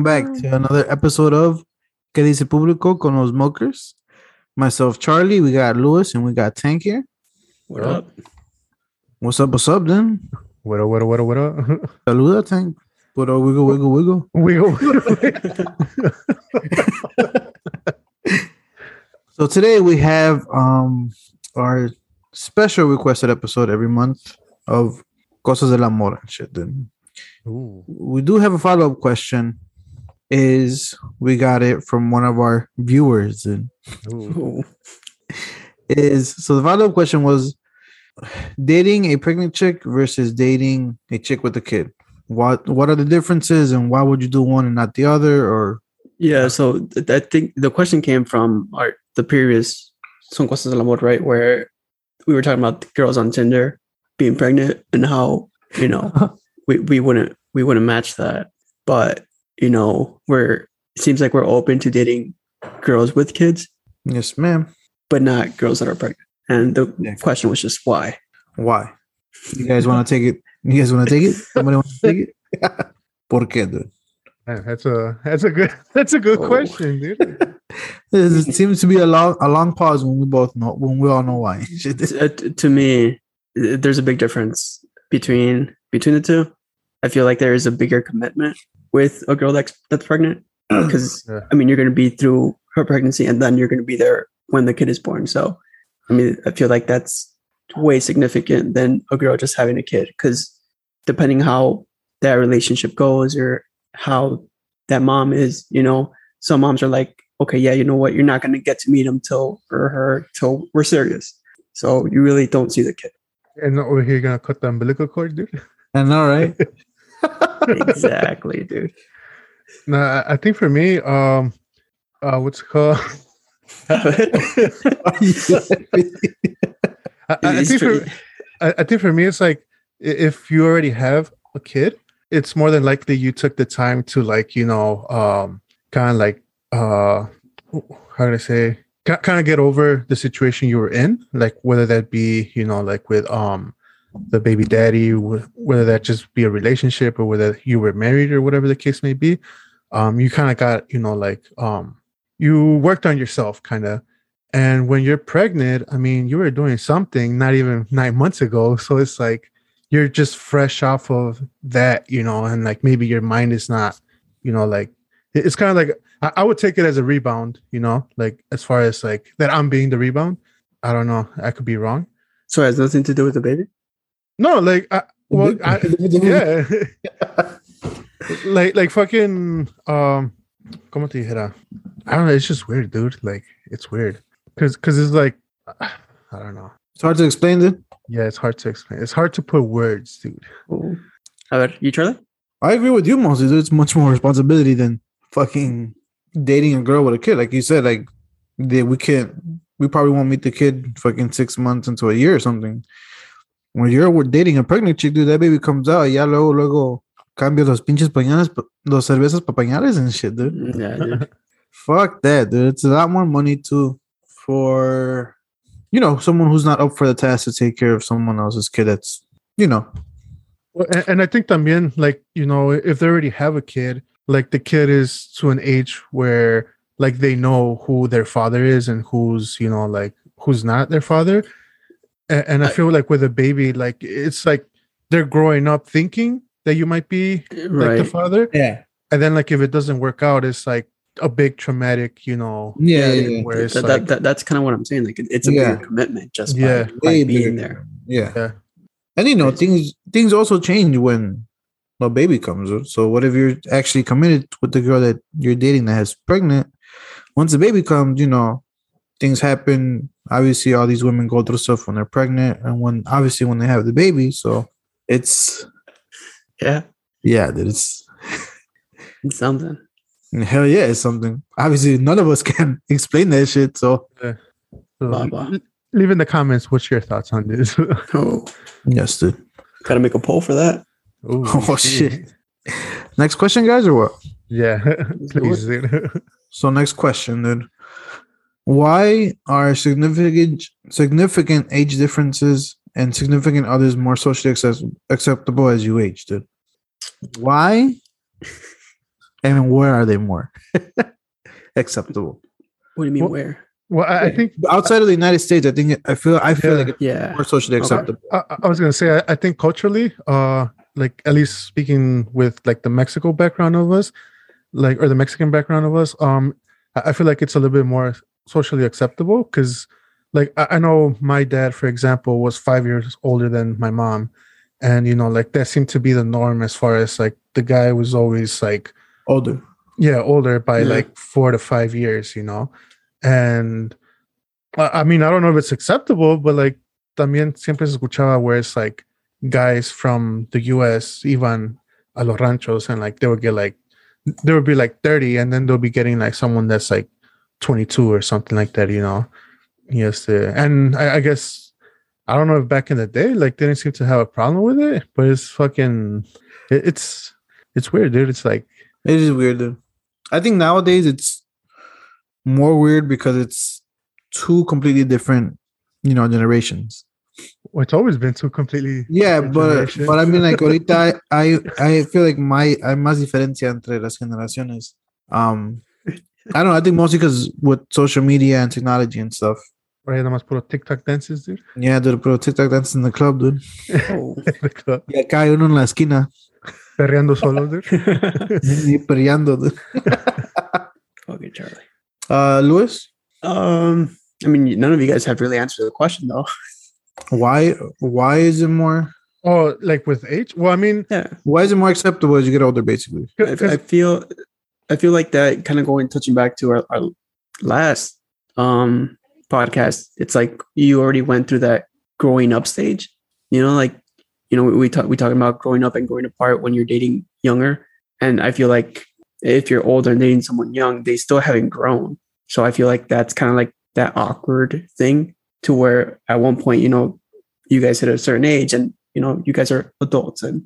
Welcome back to another episode of ¿Qué dice público con los Milkers? Myself, Charlie, we got Lewis, and we got Tank here. What up? What's up, what's up, then? What up, what up, what up, what up? Saluda, Tank. Put a wiggle, wiggle, wiggle. Wiggle. So today we have um our special requested episode every month of Cosas del Amor and shit. Then Ooh. we do have a follow up question. Is we got it from one of our viewers and is so the follow up question was dating a pregnant chick versus dating a chick with a kid. What what are the differences and why would you do one and not the other? Or Yeah, so I think the question came from our the previous Son Cosas del Amor, right? Where we were talking about girls on Tinder being pregnant and how, you know, we, we wouldn't we wouldn't match that. But, you know, we're it seems like we're open to dating girls with kids, yes, ma'am. but not girls that are pregnant. And the Yeah. question was just why. Why? You guys want to take it? You guys want to take it? Somebody want to take it? ¿Por qué, dude? Man, that's a that's a good that's a good Oh. question, dude. It seems to be a long a long pause when we both know when we all know why. Uh, to me, there's a big difference between between the two. I feel like there is a bigger commitment with a girl that's that's pregnant because Yeah. I mean you're going to be through her pregnancy and then you're going to be there when the kid is born. So I mean I feel like that's way significant than a girl just having a kid because depending how that relationship goes or how that mom is, you know, some moms are like, okay, yeah, you know what, you're not going to get to meet him till or her till we're serious. So you really don't see the kid. And over here you're gonna cut the umbilical cord, dude. I know, right? exactly, dude. No, I think for me, um uh what's it called? I, I think for I, I think for me it's like if you already have a kid, it's more than likely you took the time to like, you know, um kind of like uh how do I say kind of get over the situation you were in, like whether that be, you know, like with um the baby daddy, whether that just be a relationship or whether you were married or whatever the case may be. Um, you kind of got, you know, like um you worked on yourself kind of and when you're pregnant, I mean, you were doing something not even nine months ago. So it's like you're just fresh off of that, you know, and like maybe your mind is not, you know, like it's kind of like I, I would take it as a rebound, you know, like as far as like that I'm being the rebound. I don't know. I could be wrong. so it has nothing to do with the baby. No, like I, well, I, yeah, like like fucking um, como te dijera? I don't know. It's just weird, dude. Like it's weird because because it's like I don't know. It's hard to explain, dude. Yeah, it's hard to explain. It's hard to put words, dude. Oh. A ver, you Charlie? I agree with you, mostly. Dude. It's much more responsibility than fucking dating a girl with a kid. Like you said, like they, we can't. We probably won't meet the kid fucking six months into a year or something. When you're dating a pregnant chick, dude, that baby comes out, ya luego, luego cambia los pinches pañales, los cervezas pa pañales and shit, dude. Mm, Yeah, dude. Fuck that, dude. It's a lot more money too for you know someone who's not up for the task to take care of someone else's kid. That's you know Well, and, and I think también, like you know, if they already have a kid, like the kid is to an age where like they know who their father is and who's you know like who's not their father. And, and I I- feel like with a baby, like it's like they're growing up thinking that you might be like the father, yeah and then like if it doesn't work out, it's like a big traumatic, you know. yeah, Yeah. Where it's That, like, that, that, that's kind of what I'm saying. Like it's a Yeah. bigger commitment just Yeah. by, by being there. yeah. Yeah. And you know things things also change when a baby comes. So what if you're actually committed with the girl that you're dating that has pregnant? Once the baby comes, you know things happen. Obviously, all these women go through stuff when they're pregnant, and when obviously when they have the baby. So it's Yeah, yeah, that it's it's something. hell yeah, it's something. Obviously, none of us can explain that shit. So so Blah, blah. l- leave in the comments what's your thoughts on this. Oh, yes, dude. gotta make a poll for that. Ooh, Oh shit. Next question, guys, or what? Yeah, please. So next question, dude. Why are significant significant age differences and significant others more socially access- acceptable as you age, dude? Why And where are they more acceptable? What do you mean Well- where? Well, I, I think Outside of the United States, I think I feel I feel Yeah. like it's Yeah. more socially Okay. acceptable. I, I was gonna say I, I think culturally, uh, like at least speaking with like the Mexico background of us, like or the Mexican background of us, um, I, I feel like it's a little bit more socially acceptable because, like, I, I know my dad, for example, was five years older than my mom, and you know, like that seemed to be the norm as far as like the guy was always like Older. yeah older by Yeah. like four to five years you know and I, I mean i don't know if it's acceptable but like también siempre se escuchaba where it's like guys from the us even a los ranchos and like they would get like they would be like 30 and then they'll be getting like someone that's like 22 or something like that you know yes uh, and I, I guess i don't know if back in the day like they didn't seem to have a problem with it but it's fucking it, it's it's weird dude it's like It is weird. Dude. I think nowadays it's more weird because it's two completely different, you know, generations. Well, it's always been two completely. Yeah, but but I mean, like ahorita, I I feel like my hay más diferencia entre las generaciones. Um, I don't know. I think mostly because with social media and technology and stuff. Right, nada más puro TikTok dances, dude. Yeah, dude, pero TikTok dance in the club, dude. Oh. The club. Y acá hay uno en la esquina, Perreando solo, dude. y perreando. Dude. okay, Charlie. Uh, Luis, Um, I mean, none of you guys have really answered the question though. why why is it more Oh, like with age? Well, I mean, Yeah, why is it more acceptable as you get older? Basically, I, I feel, I feel like that kind of going touching back to our, our last um podcast. It's like you already went through that growing up stage. You know, like you know, we, we talk we talking about growing up and growing apart when you're dating younger, and I feel like if you're older and dating someone young, they still haven't grown. So I feel like that's kind of like that awkward thing to where at one point, you know, you guys hit a certain age and you know you guys are adults and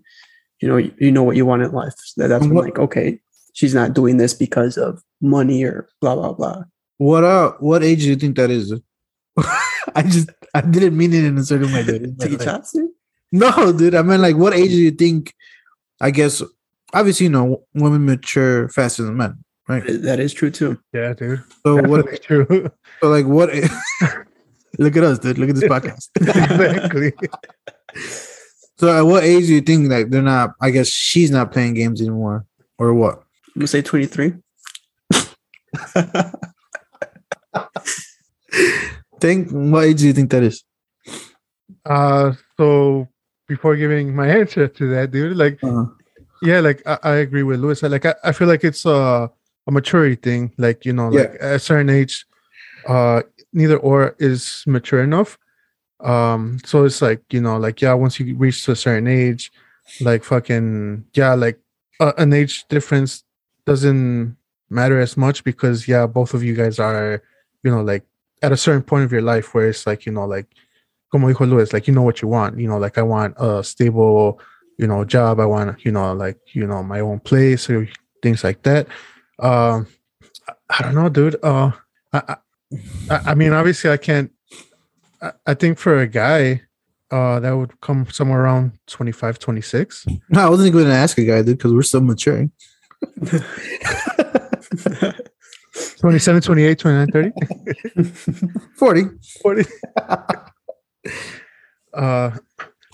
you know you, you know what you want in life. So that, that's what- like okay, she's not doing this because of money or blah blah blah. what uh, what age do you think that is? I just I didn't mean it in a certain way. Dude. Taking shots, dude? No, dude. I mean, like, what age do you think? I guess obviously, you know, women mature faster than men, right? That is true too. yeah, dude. So what? True. So like, what? look at us, dude. Look at this podcast. exactly. So at what age do you think like they're not? I guess she's not playing games anymore, or what? I'm gonna say 23. Think what age do you think that is? Uh, so before giving my answer to that, dude, like, Uh, yeah, like I, I agree with Lewis. Like, I, I feel like it's a, a maturity thing. Like, you know, Yeah. like at a certain age, uh, neither or is mature enough. Um, so it's like, you know, like, yeah, once you reach to a certain age, like, fucking, yeah, like uh, an age difference doesn't matter as much because, yeah, both of you guys are, you know, like at a certain point of your life where it's like, you know, like, como dijo Luis, like, you know what you want, you know, like, I want a stable, you know, job. I want, you know, like, you know, my own place or things like that. Um, I- don't know, dude. Uh, I, I, I I mean, obviously, I can't. I, I think for a guy, uh, that would come somewhere around 25, 26. no, I wasn't going to ask a guy, dude, because we're still maturing. 27, 28, 29, 30. Forty. 40. uh,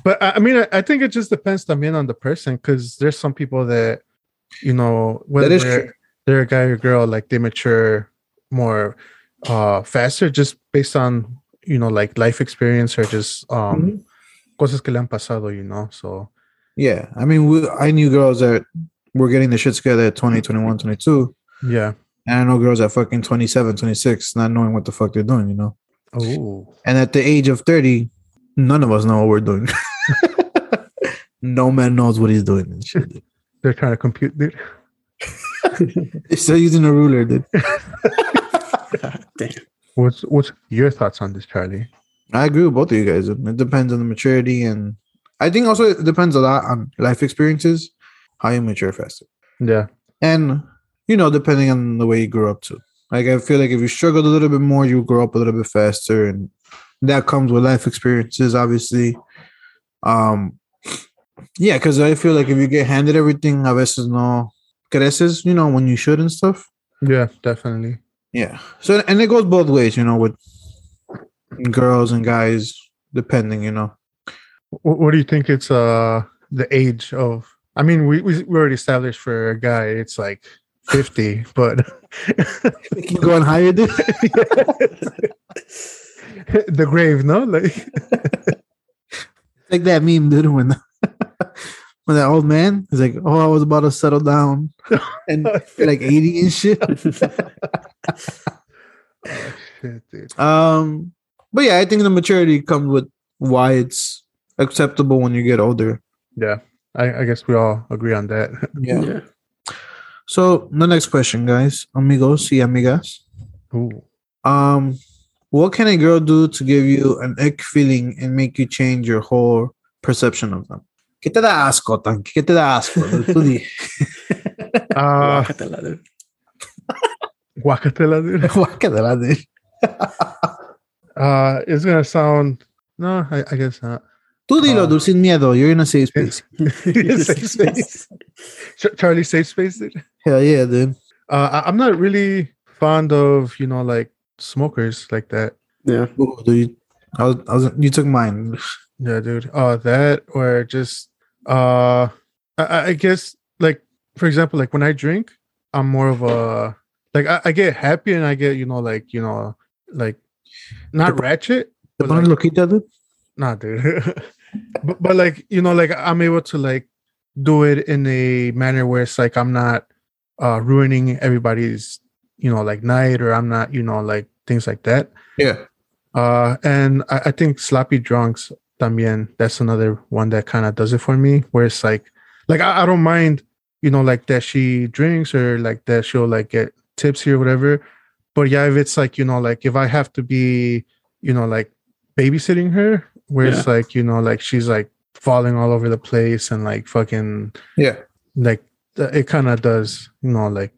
but I, I mean, I, I think it just depends I mean, on the person because there's some people that, you know, whether they're, they're a guy or girl, like they mature more uh faster just based on, you know, like life experience or just um Mhm. cosas que le han pasado, you know. So, Yeah, I mean, we, I knew girls that were getting the shit together at 20, 21, 22. yeah. And I know girls at fucking 27, 26, not knowing what the fuck they're doing, you know? Oh, And at the age of 30, none of us know what we're doing. no man knows what he's doing. And shit, they're trying to compute, dude. They're still using a ruler, dude. Damn. What's what's your thoughts on this, Charlie? I agree with both of you guys. It depends on the maturity. And I think also it depends a lot on life experiences, how you mature faster. Yeah. And, you know, depending on the way you grew up too. Like, I feel like if you struggled a little bit more, you grow up a little bit faster. And that comes with life experiences, obviously. Um, yeah, because I feel like if you get handed everything, a veces no creces, you know, when you should and stuff. Yeah, definitely. Yeah. So and it goes both ways, you know, with girls and guys, depending, you know. What, what do you think? It's uh the age of. I mean, we we, we already established for a guy, it's like fifty, but Keep going higher, dude. the grave, no, like like that meme, dude, when when that old man is like, "Oh, I was about to settle down," and like eighty and shit. Oh, shit. Um, but yeah, I think the maturity comes with why it's acceptable when you get older. Yeah, I, I guess we all agree on that. yeah. So the next question, guys, amigos y amigas. Ooh. Um, what can a girl do to give you an ick feeling and make you change your whole perception of them? ¿Qué te da asco, Tanque? ¿Qué te da asco? Tú di. Uh, Guácatela, dude. guacatela, dude. Guácatela, dude. Uh, it's gonna sound no, I, I guess not. Tú dilo, Uh, dude, sin miedo. You're in a safe space. safe space. Charlie, safe space, dude. Hell yeah, dude. Uh, I, I'm not really fond of you know like smokers like that. Yeah. Ooh, dude. I was, I was, you took mine. Yeah, dude. Uh, that or just uh, I- I, I guess like for example, like when I drink, I'm more of a like I, I get happy and I get you know like you know like not Te- ratchet, ¿Te but pones like, loquita, dude? nah, dude. but, but like you know like I'm able to like do it in a manner where it's like I'm not uh ruining everybody's you know like night or I'm not you know like things like that. Yeah. Uh, and I, I think sloppy drunks también. That's another one that kind of does it for me. Where it's like, like I, I don't mind, you know, like that she drinks or like that she'll like get tipsy or whatever. But yeah, if it's like you know, like if I have to be, you know, like babysitting her, where it's like you know, like she's like falling all over the place and like fucking Yeah. like it kind of does, you know, like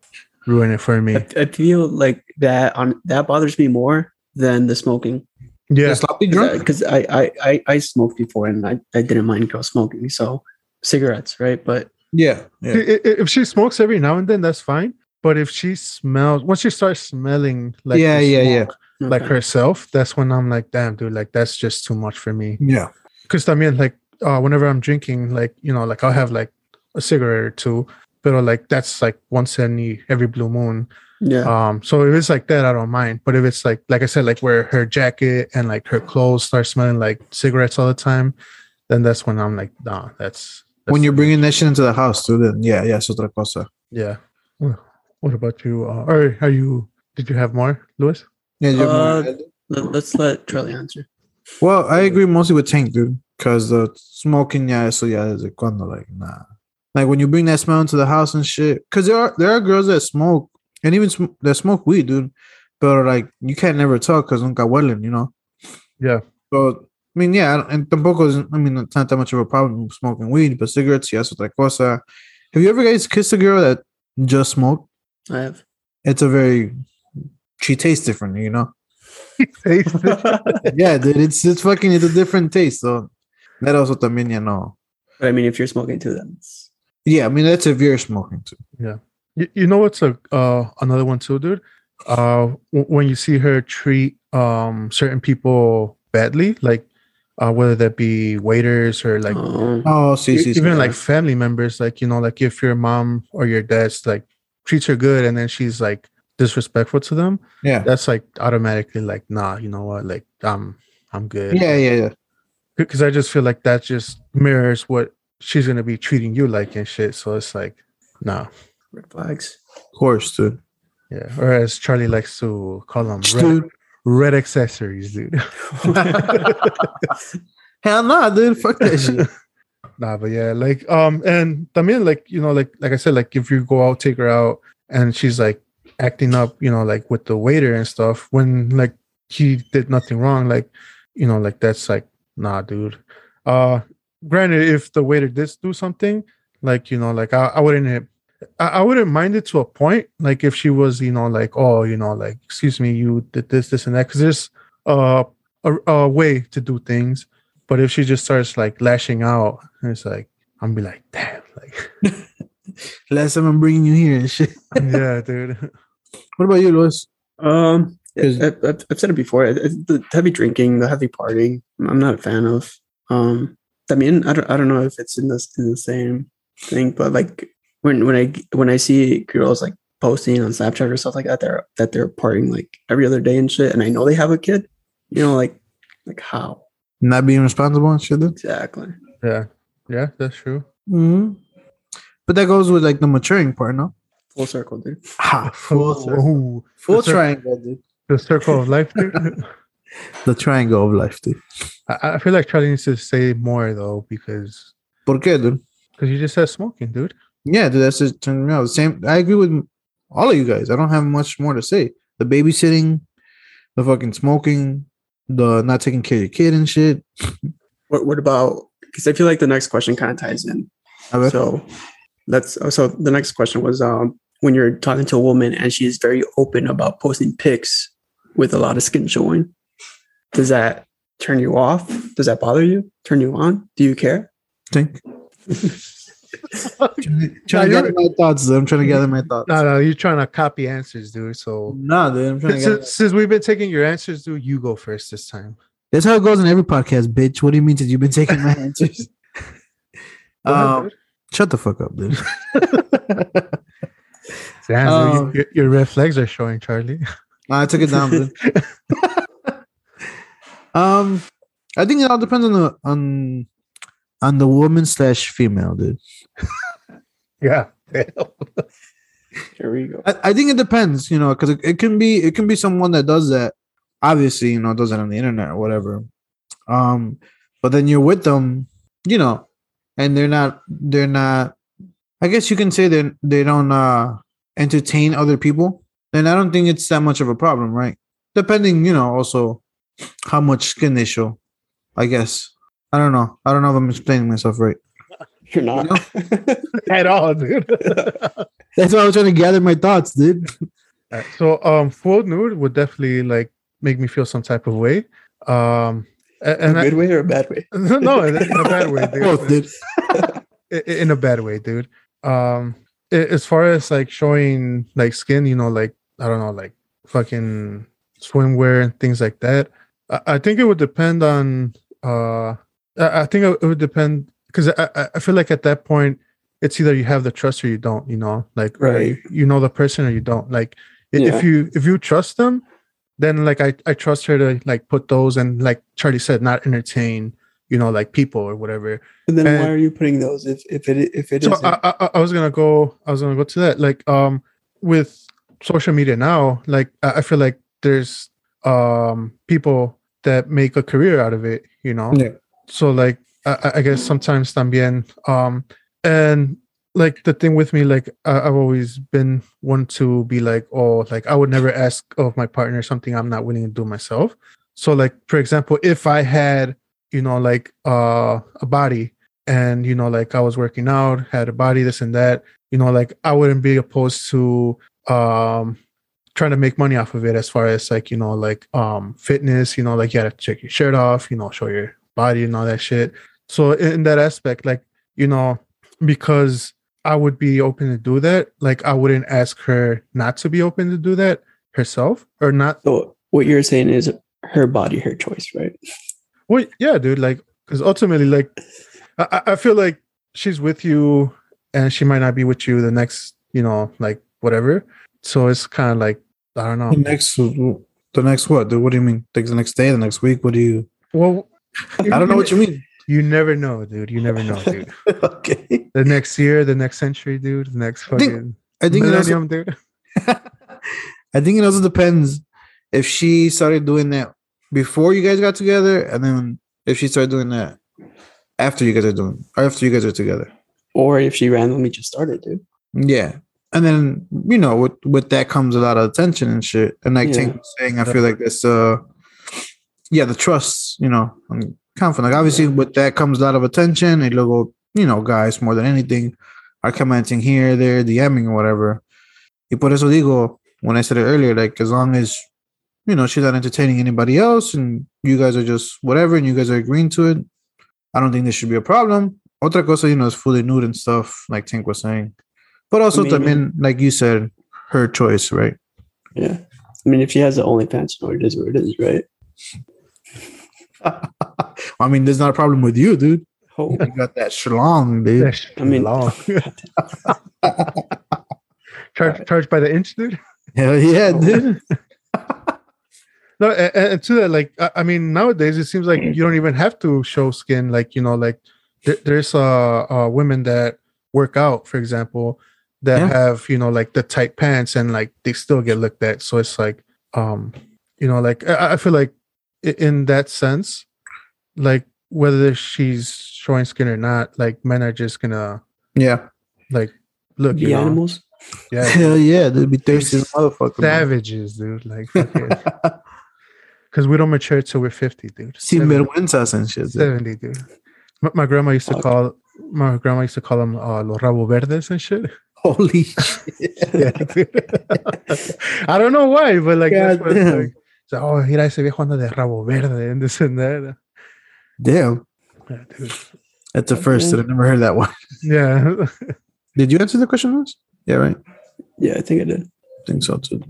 ruin it for me. I, I feel like that on that bothers me more than the smoking. The Yeah, sloppy drunk? Uh, because I, I, I, I smoked before and I, I didn't mind girls smoking. So cigarettes, right? But Yeah. Yeah. I- i- if she smokes every now and then, that's fine. But if she smells, once she starts smelling like Yeah, the yeah, yeah. Smoke, like herself, that's when I'm like, damn, dude, like that's just too much for me. Yeah. Because I mean, like, uh, whenever I'm drinking, like you know, like I'll have like a cigarette or two, but like that's like once any every blue moon. Yeah. Um, so if it's like that, I don't mind. But if it's like, like I said, like where her jacket and like her clothes start smelling like cigarettes all the time, then that's when I'm like, nah, that's, that's When you're bringing that shit into the house, too, then yeah, yeah, es otra cosa. Yeah. What about you? Uh, or are you? Did you have more, Louis? Yeah, you're Uh, Let, us let Charlie answer. well, I agree mostly with Tank, dude, because the smoking, yeah, so yeah, is it cuando, like, nah. Like when you bring that smell into the house and shit, because there are there are girls that smoke and even sm- that smoke weed, dude, but like you can't never tell because nunca huelen, you know. Yeah. So I mean, yeah, I don't- and tampoco is, I mean, it's not that much of a problem smoking weed, but cigarettes, yes, otra cosa. Have you ever guys kissed a girl that just smoked? I have. It's a very, she tastes different, you know. Yeah, dude, it's it's fucking it's a different taste. So that also también, you know. But I mean, if you're smoking too, then it's, Yeah, I mean that's if you're smoking too. Yeah, you, you know what's a uh another one too, dude? Uh, w- when you see her treat um certain people badly, like uh whether that be waiters or like oh, Oh, see, see, see. even like family members, like you know, like if your mom or your dad's like treats her good and then she's like disrespectful to them, yeah, that's like automatically like, nah, you know what, like I'm I'm good. yeah, yeah, yeah. because I just feel like that just mirrors what she's gonna be treating you like and shit. So it's like, nah, red flags. Of course, dude. yeah. Or as Charlie likes to call them, red, red accessories, dude. hell no, dude. Fuck that shit. nah, but yeah, like um, and I mean, like you know, like like I said, like if you go out, take her out, and she's like acting up, you know, like with the waiter and stuff, when like he did nothing wrong, like you know, like that's like nah, dude. Uh, granted, if the waiter did do something, like you know, like I, I wouldn't. I, I wouldn't mind it to a point, like if she was, you know, like, oh, you know, like, excuse me, you did this, this, and that, because there's uh, a, a way to do things. But if she just starts like lashing out, it's like I'm be like, damn, like Last time I'm bringing you here and shit. yeah, dude. What about you, Luis? Um, I, I've, I've said it before. it- it- The heavy drinking, the heavy partying, I'm not a fan of. Um, I mean, I don't, I don't know if it's in this in the same thing, but like when when I when I see girls like posting on Snapchat or stuff like that, they're that they're partying like every other day and shit, and I know they have a kid. You know, like like how Not being responsible and shit. Then? exactly? Yeah. Yeah, that's true. Mm-hmm. But that goes with like the maturing part, no? Full circle, dude. Ha, full, circle. Ooh, full the cir- triangle, dude. the circle of life, dude. The triangle of life, dude. I, I feel like Charlie needs to say more though, because ¿Por qué, dude? because you just said smoking, dude. Yeah, dude, that's just turning me out. Same. I agree with all of you guys. I don't have much more to say. The babysitting, the fucking smoking, the not taking care of your kid and shit. What what about? Because I feel like the next question kind of ties in. So that's so the next question was um when you're talking to a woman and she's very open about posting pics with a lot of skin showing, does that turn you off? Does that bother you? Turn you on? Do you care? think. trying to, Nah, trying to gather my thoughts. Dude. I'm trying to gather my thoughts. No, no, you're trying to copy answers, dude. So Nah, dude. I'm trying to gather. since, since we've been taking your answers, dude, you go first this time. That's how it goes in every podcast, bitch. What do you mean? Since you've been taking my answers? Um, dude. Shut the fuck up, dude. Damn, dude, um, your, your red flags are showing, Charlie. I took it down, dude. Um, I think it all depends on the on on the woman slash female, dude. yeah. Here we go. I, I think it depends, you know, because it, it can be it can be someone that does that, obviously, you know, does that on the internet or whatever. Um, but then you're with them, you know, and they're not they're not. I guess you can say they they don't uh entertain other people. Then I don't think it's that much of a problem, right? Depending, you know, also how much skin they show. I guess I don't know. I don't know if I'm explaining myself right. You're not. At all, dude. That's why I was trying to gather my thoughts, dude. Alright, so um full nude would definitely like make me feel some type of way. Um a- In and a I, good way or a bad way? no, in a bad way, dude. Both, dude. In a bad way, dude. Um, as far as like showing like skin, you know, like I don't know, like fucking swimwear and things like that. I, I think it would depend on. Uh, I, I think it would depend because I, I- I feel like at that point, it's either you have the trust or you don't. You know, like Right. you, you know the person or you don't. Like Yeah. if you if you trust them, then like I I trust her to like put those and like Charlie said, not entertain. You know, like people or whatever. And then And- why are you putting those if if it if it so? I, I, I was gonna go i was gonna go to that like um with social media now like i, I feel like there's um people that make a career out of it you know Yeah. so like I, I- I guess sometimes también um and like the thing with me like I, i've always been one to be like oh like i would never ask of my partner something i'm not willing to do myself. So like for example if i had you know like uh a body and you know like i was working out had a body this and that you know like i wouldn't be opposed to um trying to make money off of it as far as like you know like um fitness you know like you gotta check your shirt off you know show your body and all that shit. So in that aspect like you know because i would be open to do that like i wouldn't ask her not to be open to do that herself or not so what you're saying is her body, her choice, right? Well, yeah, dude. Like, because ultimately, like, I, I- I feel like she's with you, and she might not be with you the next, you know, like whatever. So it's kind of like I don't The know. next, the next what? dude? What do you mean? Like the next day, the next week? What do you? Well, I don't know what you mean. You never know, dude. You never know, dude. okay. The next year, the next century, dude. The next I think- fucking I think it also, millennium, dude. I think it also depends if she started doing that before you guys got together, and then if she started doing that after you guys are doing, or after you guys are together. Or if she randomly just started, dude. Yeah. And then you know, with with that comes a lot of attention and shit. And like Yeah. Tank was saying, I feel like this uh yeah, the trust, you know, and confident. Like obviously with that comes a lot of attention. And luego, you know, guys more than anything are commenting here, there, DMing or whatever. Y por eso digo, when I said it earlier, like as long as you know she's not entertaining anybody else and you guys are just whatever and you guys are agreeing to it, I don't think there should be a problem. Otra cosa, you know, is fully nude and stuff, like Tank was saying But also, I mean- mean, like you said, her choice, right? Yeah. I mean, if she has the OnlyFans, know, it is what it is, right? I mean, there's not a problem with you, dude. Oh, You got that shlong, dude. That's I mean- long. charge charged by the inch, dude. Hell yeah, dude. No, and, and to that, like, I, I mean, nowadays it seems like you don't even have to show skin. Like, you know, like there, there's uh, uh women that work out, for example, that Yeah. have you know like the tight pants and like they still get looked at. So it's like, um, you know, like I, I feel like in that sense, like whether she's showing skin or not, like men are just gonna Yeah. like look, you the know, animals. yeah, Hell yeah, they'd be thirsty motherfuckers. a motherfucker. man. savages, dude. Like, because we don't mature till we're fifty, dude. Sin 70. vergüenzas and shit. dude. 70, dude. My, my grandma used to Fuck. call my grandma used to call them uh, los rabo verdes and shit. Holy shit. Yeah. I don't know why, but like that's God what it's like. So, oh, mira ese viejo anda de rabo verde and this and that. Damn. Yeah, dude. That's the first. that I've never heard that one. Yeah. Did you answer the question, Lewis? Yeah, right. Yeah, I think I did. I think so too.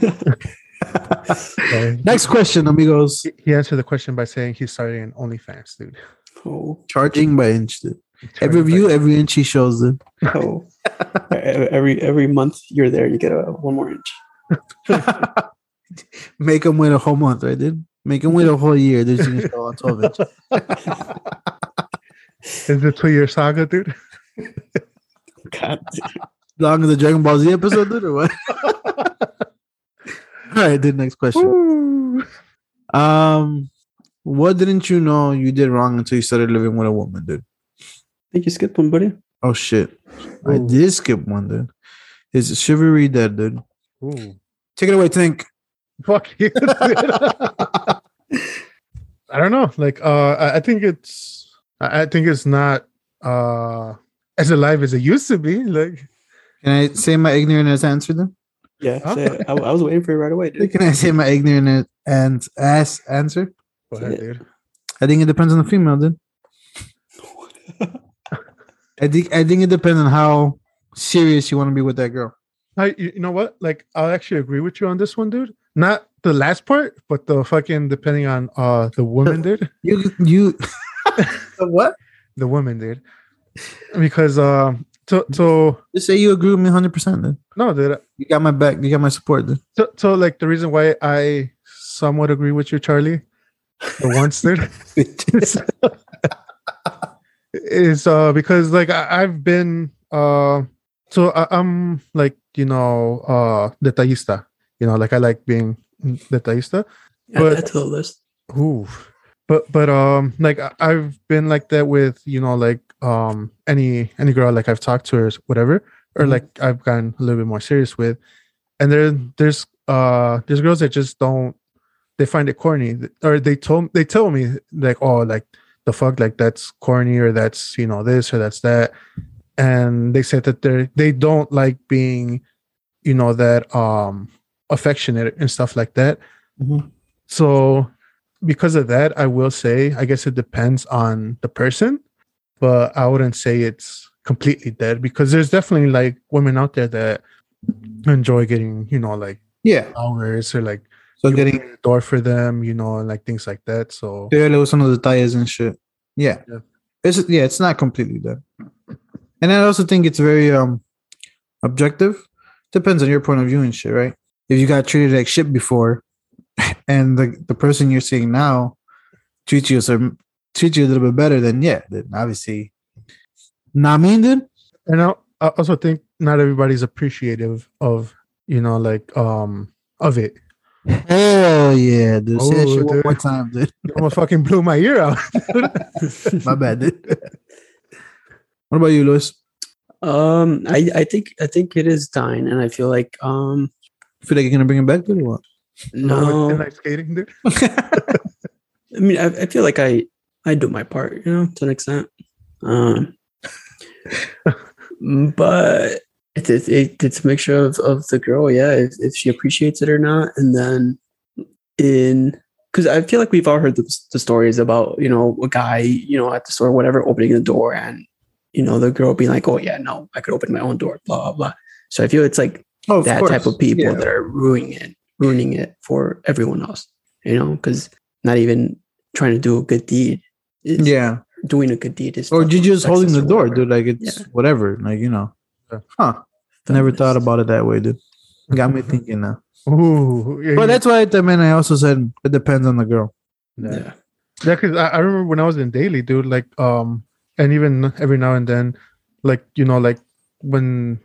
Yeah. Next question, amigos. He- He answered the question by saying he's starting an OnlyFans, dude. Oh, Charging by inch. Dude. Every view, by- every inch he shows. Dude. oh. every every month you're there, you get a one more inch. Make him wait a whole month, right, dude? Make him wait a whole year. They're just gonna show on 12 inch. Is it two year saga, dude? God, Long as the Dragon Ball Z episode, dude, or what? All right, dude. Next question. Woo. Um, what didn't you know you did wrong until you started living with a woman, dude? I think you skipped one, buddy. Oh shit, I did skip one, dude. Is chivalry dead, dude? Ooh. Take it away, Tink. Fuck you. dude. I don't know. Like, uh, I I think it's, I I think it's not uh as alive as it used to be. Like, Can I say my ignorant as answer then? Yeah, Huh? say. I, I was waiting for it right away, dude. Can I say my ignorant and ass answer? go ahead, dude. I think it depends on the female, dude. I think I think it depends on how serious you want to be with that girl. I, you you know what? Like, I'll actually agree with you on this one, dude. Not the last part, but the fucking depending on uh the woman, dude. You you the what? The woman, dude. Because um, so so Just say you agree with me hundred percent, then. no, dude. You got my back. You got my support, dude. So, so like the reason why I somewhat agree with you, Charlie, the once dude, is, is uh because like I, I've been uh so I, I'm like you know uh detallista, you know like I like being detallista. Add But- that to the list. Ooh. But but um like I've been like that with you know like um any any girl like I've talked to or whatever or Mhm. like I've gotten a little bit more serious with, and there there's uh there's girls that just don't they find it corny or they told they tell me like oh like the fuck like that's corny or that's you know this or that's that and they said that they they don't like being you know that um affectionate and stuff like that Mhm. so because of that i will say i guess it depends on the person but i wouldn't say it's completely dead because there's definitely like women out there that enjoy getting you know like Yeah. hours or like So getting the door for them you know and like things like that so Yeah, le gustan los detalles and shit. Yeah. Yeah. It's yeah, it's not completely dead. And I also think it's very um objective. Depends on your point of view and shit, right? If you got treated like shit before and the, the person you're seeing now treats you some treats you a little bit better, then yeah, then obviously not mean dude. and I, I also think not everybody's appreciative of you know like um of it Hell yeah, dude. Say that Oh, shit one dude. more time, dude. you almost fucking blew my ear out My bad, dude. what about you, Louis? Um, I I think I think it is dying, and I feel like um Feel like you're gonna bring him back, dude, or what? no, and like skating dude I mean I, I feel like I I do my part, you know, to an extent. Um, but it's it's, it, it's a mixture of, of the girl, yeah, if, if she appreciates it or not, and then in because I feel like we've all heard the, the stories about you know a guy you know at the store whatever opening the door and you know, the girl being like, "Oh yeah, no, I could open my own door," blah blah blah. So I feel it's like Oh, that course. type of people Yeah. that are ruining it, ruining it for everyone else. You know, because not even trying to do a good deed. Is, Yeah. doing a good deed is. Or you just holding the door, dude. Like it's Yeah. whatever. Like, you know. Yeah. Huh. Never thought about it that way, dude. Got me thinking now. Ooh, yeah, But that's why I mean I also said it depends on the girl. Yeah. Yeah. Yeah, because I, I remember when I was in daily, dude, like um and even every now and then, like, you know, like when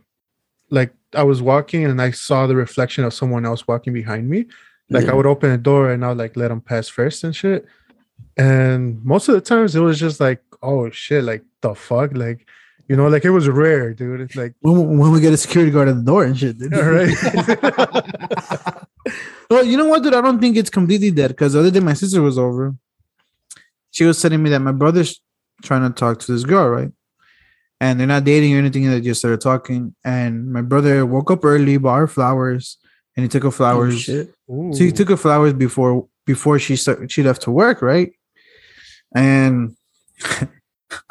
like I was walking and I saw the reflection of someone else walking behind me, like Yeah. I would open a door and I would like let them pass first and shit. And most of the times it was just like, oh shit, like the fuck? Like, you know, like it was rare, dude. It's like When, when we get a security guard at the door and shit, dude. all right. well, you know what, dude? I don't think it's completely dead because the other day my sister was over. She was telling me that my brother's trying to talk to this girl, right? And they're not dating or anything. They just started talking. And my brother woke up early, bought her flowers, and he took her Oh, flowers. shit. So he took her flowers before before she start, she left to work, right? And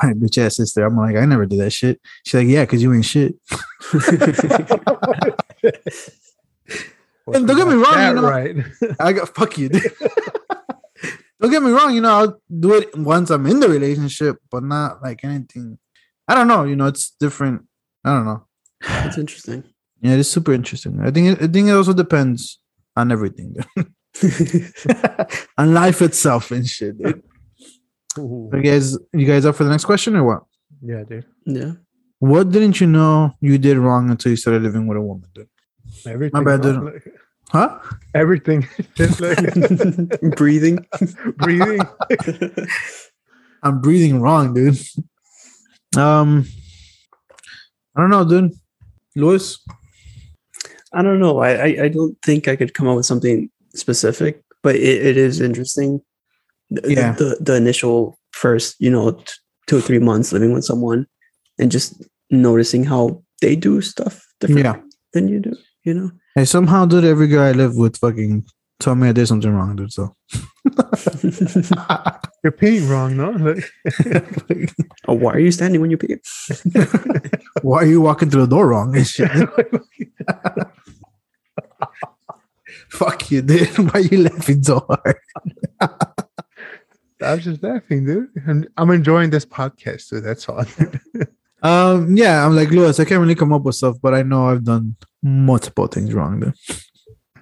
my bitch ass sister, I'm like, I never did that shit. She's like, yeah, because you ain't shit. And don't get me wrong, you know- right. I got fuck you. dude. Don't get me wrong, you know, I'll do it once I'm in the relationship, but not like anything. I don't know, you know, it's different. I don't know. That's interesting. Yeah, it's super interesting. I think it, I think it also depends on everything, dude. on life itself and shit. Dude. Ooh. You guys, you guys up for the next question or what? Yeah, dude. yeah. What didn't you know you did wrong until you started living with a woman, dude? Everything. My bad, dude. Like, Huh? everything. Breathing. breathing. I'm breathing wrong, dude. Um, I don't know, dude. Louis, I don't know. I, I I don't think I could come up with something specific, but it, it is interesting. The, Yeah. The, the initial first, you know, t- two or three months living with someone, and just noticing how they do stuff different Yeah. than you do. You know. Hey, somehow, dude, every girl I live with fucking told me I did something wrong, dude. So You're peeing wrong, no? Like, oh, why are you standing when you pee? why are you walking through the door wrong? Fuck you, dude. Why are you laughing so hard? I was just laughing, dude. And I'm enjoying this podcast, dude. That's all. Um, yeah, I'm like Louis. I can't really come up with stuff, but I know I've done multiple things wrong, dude.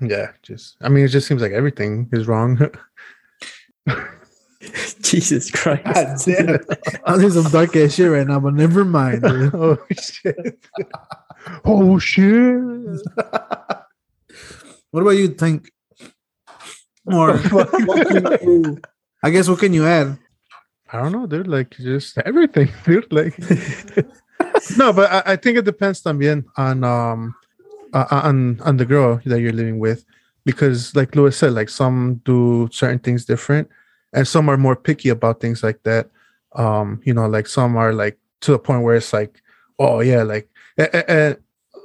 Yeah, just I mean, it just seems like everything is wrong. Jesus Christ! I'm doing some dark ass shit right now, but never mind. Dude. oh shit! oh shit! What about you think? Or I guess what can you add? I don't know, dude. Like just everything, dude. Like no, but I, I think it depends también on um uh, on on the girl that you're living with, because like Louis said, like some do certain things different, and some are more picky about things like that. Um, you know, like some are like to the point where it's like, oh yeah, like eh, eh, eh,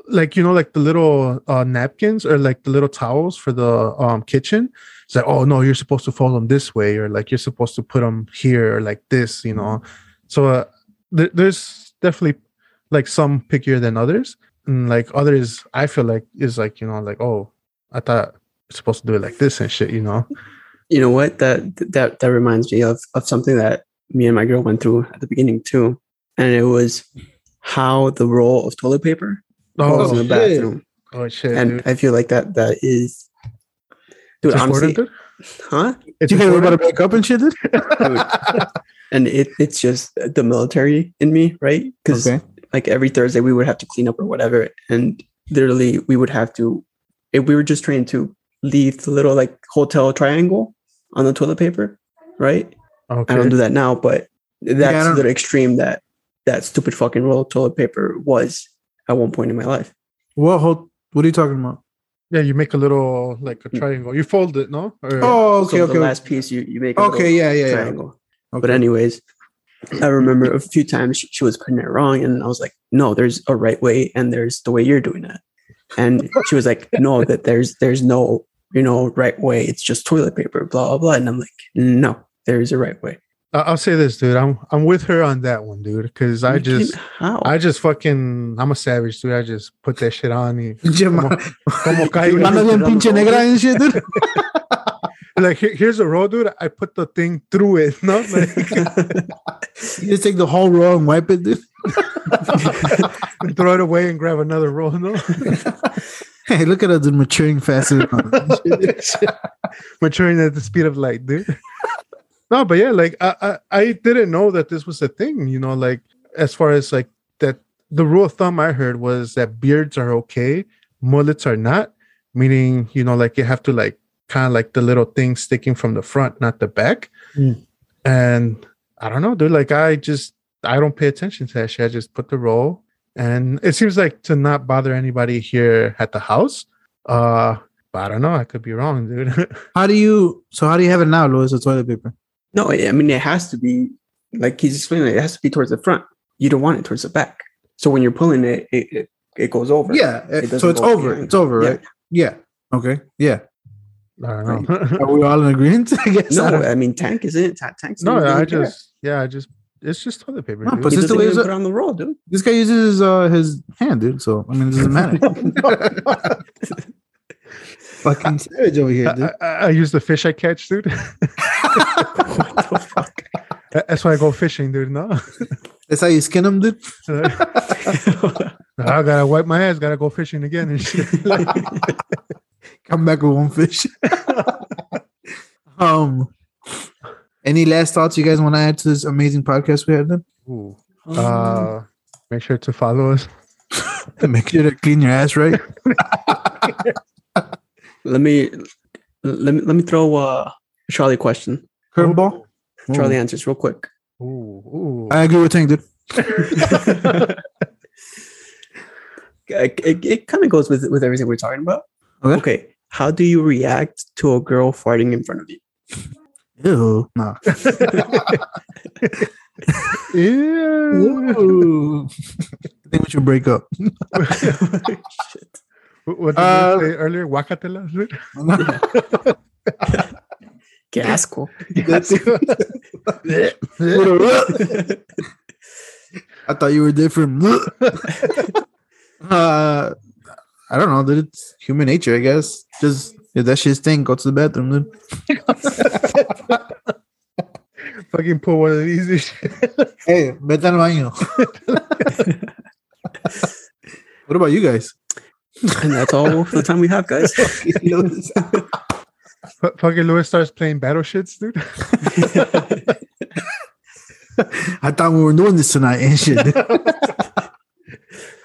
like you know, like the little uh, napkins or like the little towels for the um kitchen. It's like, oh no, you're supposed to fold them this way, or like you're supposed to put them here, or like this, you know. So uh, there, there's definitely like some pickier than others, and like others, I feel like is like you know, like oh, I thought you're supposed to do it like this and shit, you know. You know what? That that that reminds me of of something that me and my girl went through at the beginning too, and it was how the roll of toilet paper oh, goes in the shit. bathroom, oh shit, and dude. I feel like that that is, dude. It's honestly, important, dude? huh? It's You guys about to important? break up and shit, dude? And it it's just the military in me, right? Because Okay. Like every Thursday we would have to clean up or whatever, and literally we would have to. If we were just trained to leave the little like hotel triangle on the toilet paper, right? Okay. I don't do that now, but that's don't- the extreme that that stupid fucking roll of toilet paper was at one point in my life. What? Hold, what are you talking about? Yeah, you make a little like a mm. triangle. You fold it, no? Or, Oh, okay, so okay. the last piece you, you make a Okay, little yeah, yeah, yeah. Okay. But anyways, I remember a few times she, she was putting it wrong, and I was like, "No, there's a right way, and there's the way you're doing it." And she was like, "No, that there's there's no you know right way. It's just toilet paper, blah blah blah." And I'm like, "No, there is a right way." I- I'll say this, dude. I'm I'm with her on that one, dude. Because I just how? I just fucking I'm a savage, dude. I just put that shit on y Pinche como, como caiga. Mano bien pinche negra and shit, dude. Like here, here's a roll, dude. I put the thing through it, no? Like, You just take the whole roll and wipe it, dude. and throw it away and grab another roll, no? Hey, look at us maturing faster. Maturing at the speed of light, dude. no, but yeah, like I, I I didn't know that this was a thing, you know, like as far as like that the rule of thumb I heard was that beards are okay, mullets are not, meaning, you know, like you have to like kind of like the little thing sticking from the front, not the back. Mm. And I don't know, dude. Like I just I don't pay attention to that shit. I just put the roll, and it seems like to not bother anybody here at the house. Uh, but I don't know. I could be wrong, dude. how do you? So how do you have it now, Louis? The toilet paper. no, I mean it has to be like he's explaining. It has to be towards the front. You don't want it towards the back. So when you're pulling it, it it, it goes over. Yeah. It so it's over. behind. It's over, Yeah. right? Yeah. Okay. Yeah. I don't know. Are we all in agreement? I guess. No, don't- I mean tank is it. Ta- Tank's no, doesn't I even care. just yeah, I just it's just toilet paper. No, dude. but he this the doesn't way even it's- on the roll, dude. this guy uses his uh his hand, dude. So I mean, it doesn't matter. Fucking savage over here, dude. I, I, I use the fish I catch, dude. what the fuck? That's why I go fishing, dude. No, That's how you skin them, dude. I gotta wipe my ass. Gotta go fishing again and shit. Come back with one fish. um, any last thoughts you guys want to add to this amazing podcast we had? Then Ooh. Uh, make sure to follow us. make sure to clean your ass right. let me let me let me throw uh, a Charlie question. Curveball. Charlie answers real quick. Ooh, ooh. I agree with Tank, dude. it, it, it kind of goes with with everything we're talking about. Okay. Okay, how do you react to a girl farting in front of you? Ew. No. yeah. Ooh. I think we should break up. Shit. What what did Uh, you say earlier? Wakatela? dude? Qué asco. I thought you were different. uh, I don't know, dude. It's human nature, I guess. Just if that shit stink, go to the bathroom, dude. Fucking pull one of these. shit. Hey, vete al baño. what about you guys? and that's all the time we have, guys. Fucking Lewis starts playing battle shits, dude. I thought we were doing this tonight and shit.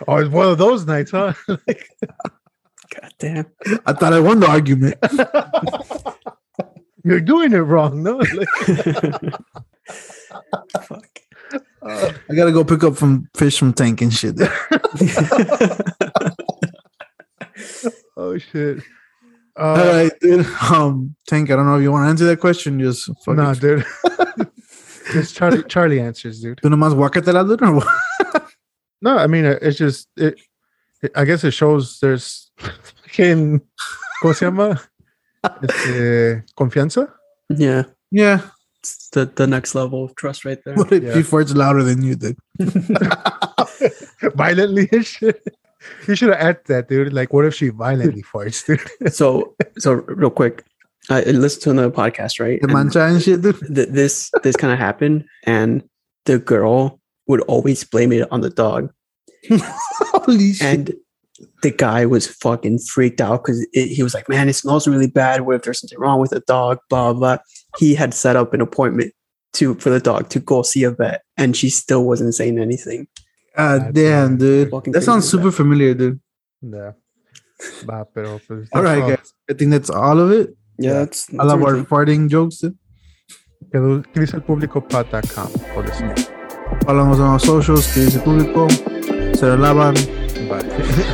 Dude. Oh, it's one of those nights, huh? God damn. I thought I won the argument. You're doing it wrong, no? Like, Fuck. I gotta go pick up from fish from tank and shit. oh shit. All Uh, right, dude. Um, tank. I don't know if you want to answer that question. Just fucking. nah, dude. Just Charlie. Charlie answers, dude. ¿Tú nomás guácatela, dude, or what? No, I mean it's just it. it- I guess it shows there's fucking ¿Cómo se llama? Este, confianza. Yeah. Yeah. It's the, the next level of trust right there. What if Yeah. he farts louder than you did? violently and shit. You should have added that, dude. Like, what if she violently farts, dude? so so real quick. I listened to another podcast, right? The And mancha and shit, dude. th- this this kind of happened and the girl would always blame it on the dog Holy shit. and the guy was fucking freaked out because he was like man it smells really bad what if there's something wrong with the dog blah blah he had set up an appointment to for the dog to go see a vet and she still wasn't saying anything God damn, dude. Fucking That sounds crazy, super familiar, dude. Yeah. Va, pero pues, All right, that's guys. I think that's all of it. yeah, Yeah. that's, I love our farting jokes. Dude. Quedó crisalpublicopod.com. Or the same. Follow us on our socials. Que dice público. Se lo lavan. Bye.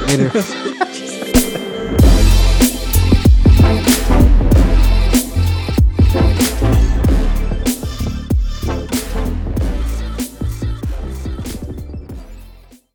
Later.